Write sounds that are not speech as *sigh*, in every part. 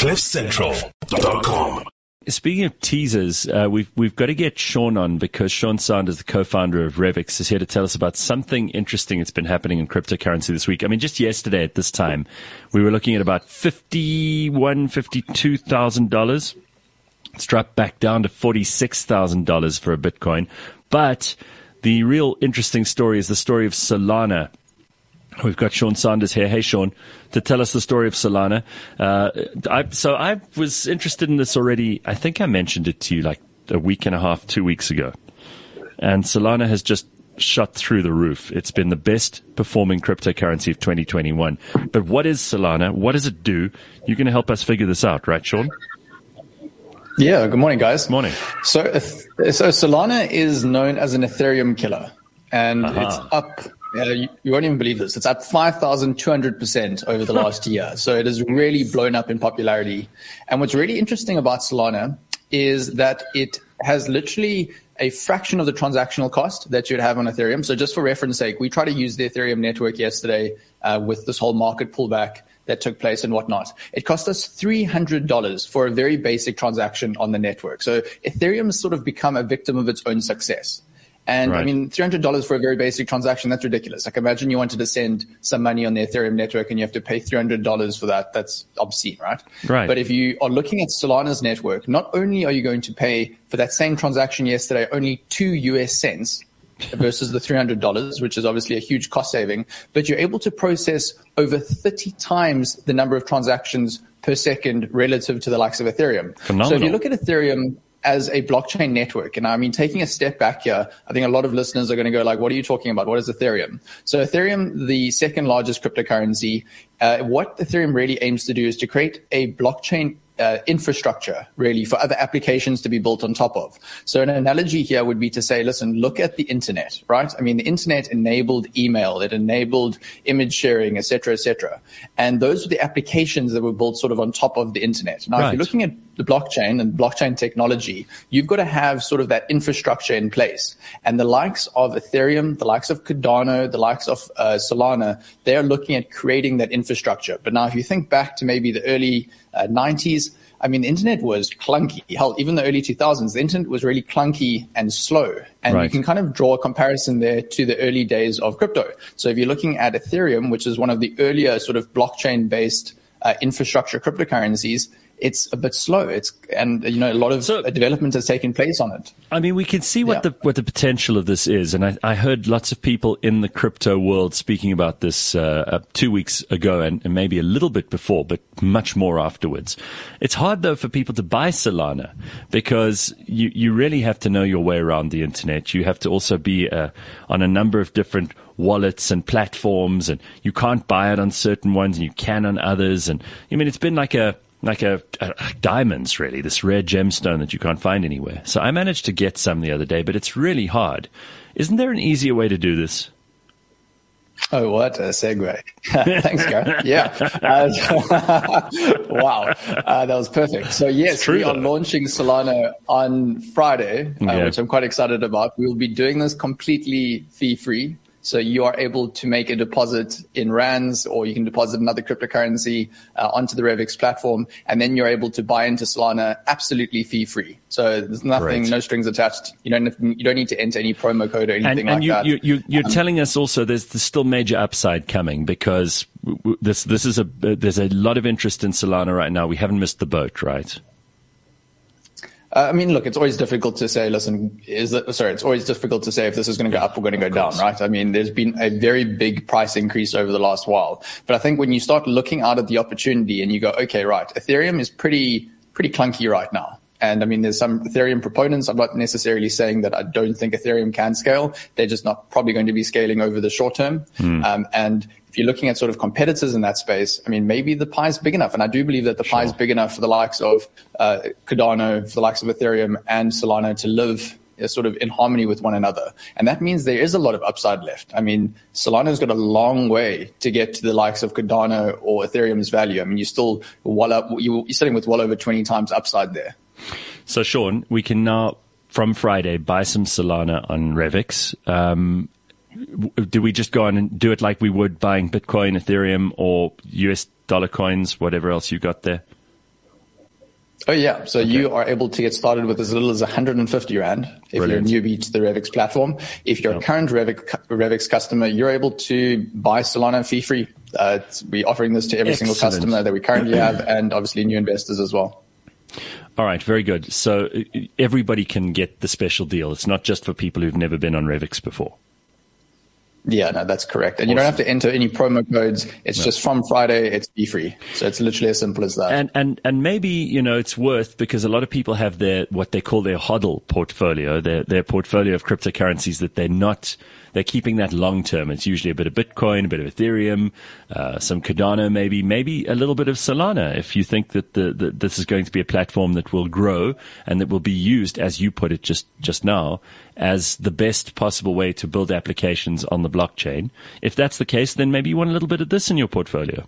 CliffCentral.com. Speaking of teasers, uh, we've we've got to get Sean on because Sean Sanders, the co-founder of Revix, is here to tell us about something interesting that's been happening in cryptocurrency this week. I mean, just yesterday at this time, we were looking at about fifty-one, fifty-two thousand dollars. It's dropped back down to forty-six thousand dollars for a Bitcoin, but the real interesting story is the story of Solana. We've got Sean Sanders here. Hey, Sean, to tell us the story of Solana. Uh, I, so I was interested in this already. I think I mentioned it to you like a week and a half, two weeks ago. And Solana has just shot through the roof. It's been the best performing cryptocurrency of 2021. But what is Solana? What does it do? You're going to help us figure this out, right, Sean? Yeah, good morning, guys. Morning. So, so Solana is known as an Ethereum killer, and uh-huh. it's up. Uh, you, you, won't even believe this. It's up 5,200% over the last year. So it has really blown up in popularity. And what's really interesting about Solana is that it has literally a fraction of the transactional cost that you'd have on Ethereum. So just for reference sake, we tried to use the Ethereum network yesterday uh, with this whole market pullback that took place and whatnot. It cost us $300 for a very basic transaction on the network. So Ethereum has sort of become a victim of its own success. And right. I mean, $300 for a very basic transaction, that's ridiculous. Like imagine you wanted to send some money on the Ethereum network and you have to pay $300 for that. That's obscene, right? Right. But if you are looking at Solana's network, not only are you going to pay for that same transaction yesterday only two US cents, versus the $300, which is obviously a huge cost saving, but you're able to process over 30 times the number of transactions per second relative to the likes of Ethereum. Phenomenal. So if you look at Ethereum as a blockchain network, and I mean, taking a step back here, I think a lot of listeners are going to go like, what are you talking about? What is Ethereum? So Ethereum, the second largest cryptocurrency, uh, what Ethereum really aims to do is to create a blockchain uh, infrastructure really for other applications to be built on top of. So an analogy here would be to say, listen, look at the internet, right? I mean, the internet enabled email, it enabled image sharing, et cetera, et cetera. And those were the applications that were built sort of on top of the internet. Now, right. if you're looking at the blockchain and blockchain technology, you've got to have sort of that infrastructure in place. And the likes of Ethereum, the likes of Cardano, the likes of uh, Solana, they're looking at creating that infrastructure. But now if you think back to maybe the early uh, 90s, I mean, the internet was clunky. Hell, even the early 2000s, the internet was really clunky and slow. And right. you can kind of draw a comparison there to the early days of crypto. So if you're looking at Ethereum, which is one of the earlier sort of blockchain based uh, infrastructure cryptocurrencies, it's a bit slow. It's and you know a lot of so, development has taken place on it. I mean, we can see what yeah. the what the potential of this is, and I, I, heard lots of people in the crypto world speaking about this uh, uh, two weeks ago, and, and, maybe a little bit before, but much more afterwards. It's hard though for people to buy Solana because you you really have to know your way around the internet. You have to also be uh, on a number of different wallets and platforms, and you can't buy it on certain ones, and you can on others. And I mean, it's been like a like a, a, diamonds really this rare gemstone that you can't find anywhere so i managed to get some the other day but it's really hard isn't there an easier way to do this Oh, what a segue. *laughs* Thanks, Gareth. Yeah. Uh, *laughs* wow. Uh, that was perfect. So, yes, we are launching Solana on Friday, uh, yeah. which I'm quite excited about. We'll be doing this completely fee free. So you are able to make a deposit in rands, or you can deposit another cryptocurrency uh, onto the Revix platform, and then you're able to buy into Solana absolutely fee free. So there's nothing, no strings attached. You don't you don't need to enter any promo code or anything and, and like you, that. You, you, you're um, telling us also there's, there's still major upside coming because this this is a there's a lot of interest in Solana right now. We haven't missed the boat, right? Uh, I mean, look, it's always difficult to say, listen, is it, sorry, it's always difficult to say if this is going to go up or going to go down, right? I mean, there's been a very big price increase over the last while. But I think when you start looking out at the opportunity and you go, okay, right, Ethereum is pretty, pretty clunky right now. And I mean, there's some Ethereum proponents. I'm not necessarily saying that I don't think Ethereum can scale. They're just not probably going to be scaling over the short term. Mm. Um, and if you're looking at sort of competitors in that space, I mean, maybe the pie is big enough. And I do believe that the pie is big enough for the likes of uh, Cardano, for the likes of Ethereum and Solana to live uh, sort of in harmony with one another. And that means there is a lot of upside left. I mean, Solana's got a long way to get to the likes of Cardano or Ethereum's value. I mean, you're still well up, you're sitting with well over 20 times upside there. So, Sean, we can now, from Friday, buy some Solana on Revix. Um, do we just go on and do it like we would buying Bitcoin, Ethereum, or US dollar coins, whatever else you got there? Oh yeah, so okay. you are able to get started with as little as 150 rand if Brilliant. you're a newbie to the Revix platform. If you're yep. a current Revix, Revix customer, you're able to buy Solana fee free. Uh, we're offering this to every Excellent. single customer that we currently have, *clears throat* and obviously new investors as well. All right, very good. So everybody can get the special deal. It's not just for people who've never been on Revix before. Yeah, no, that's correct. And awesome. you don't have to enter any promo codes. It's no. just from Friday, it's be free. So it's literally as simple as that. And, and, and maybe, you know, it's worth because a lot of people have their, what they call their hodl portfolio, their, their portfolio of cryptocurrencies that they're not, they're keeping that long term. It's usually a bit of Bitcoin, a bit of Ethereum, uh, some Cardano, maybe, maybe a little bit of Solana. If you think that the, the, this is going to be a platform that will grow and that will be used, as you put it just, just now, as the best possible way to build applications on the blockchain. If that's the case, then maybe you want a little bit of this in your portfolio.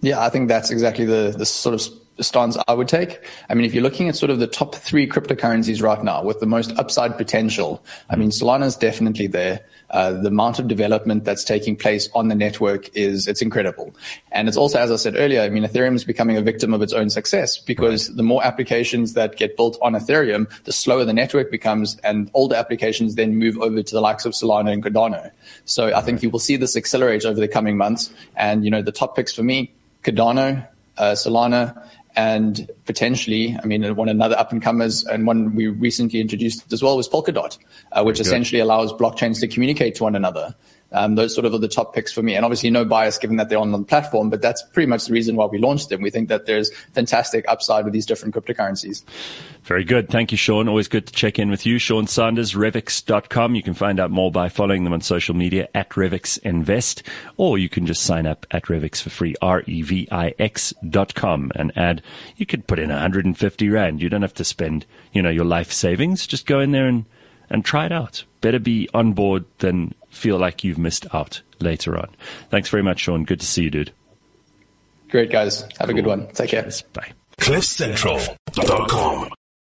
Yeah, I think that's exactly the, the sort of stance I would take. I mean, if you're looking at sort of the top three cryptocurrencies right now with the most upside potential, I mean, Solana is definitely there. Uh, the amount of development that's taking place on the network is it's incredible, and it's also, as I said earlier, I mean, Ethereum is becoming a victim of its own success because right. the more applications that get built on Ethereum, the slower the network becomes, and older applications then move over to the likes of Solana and Cardano. So I think you will see this accelerate over the coming months, and you know, the top picks for me, Cardano, uh, Solana, and potentially, I mean, one another up and comers and one we recently introduced as well was Polkadot, uh, which essentially allows blockchains to communicate to one another. Um, those sort of are the top picks for me. And obviously no bias given that they're on the platform, but that's pretty much the reason why we launched them. We think that there's fantastic upside with these different cryptocurrencies. Very good. Thank you, Sean. Always good to check in with you. Sean Sanders, Revix.com. You can find out more by following them on social media at Revix Invest, or you can just sign up at Revix for free, R-E-V-I-X dot com and add, you could put in 150 Rand. You don't have to spend, you know, your life savings. Just go in there and, and try it out. Better be on board than feel like you've missed out later on. Thanks very much, Sean. Good to see you, dude. Great, guys. Have cool. a good one. Take care. Bye. CliffCentral.com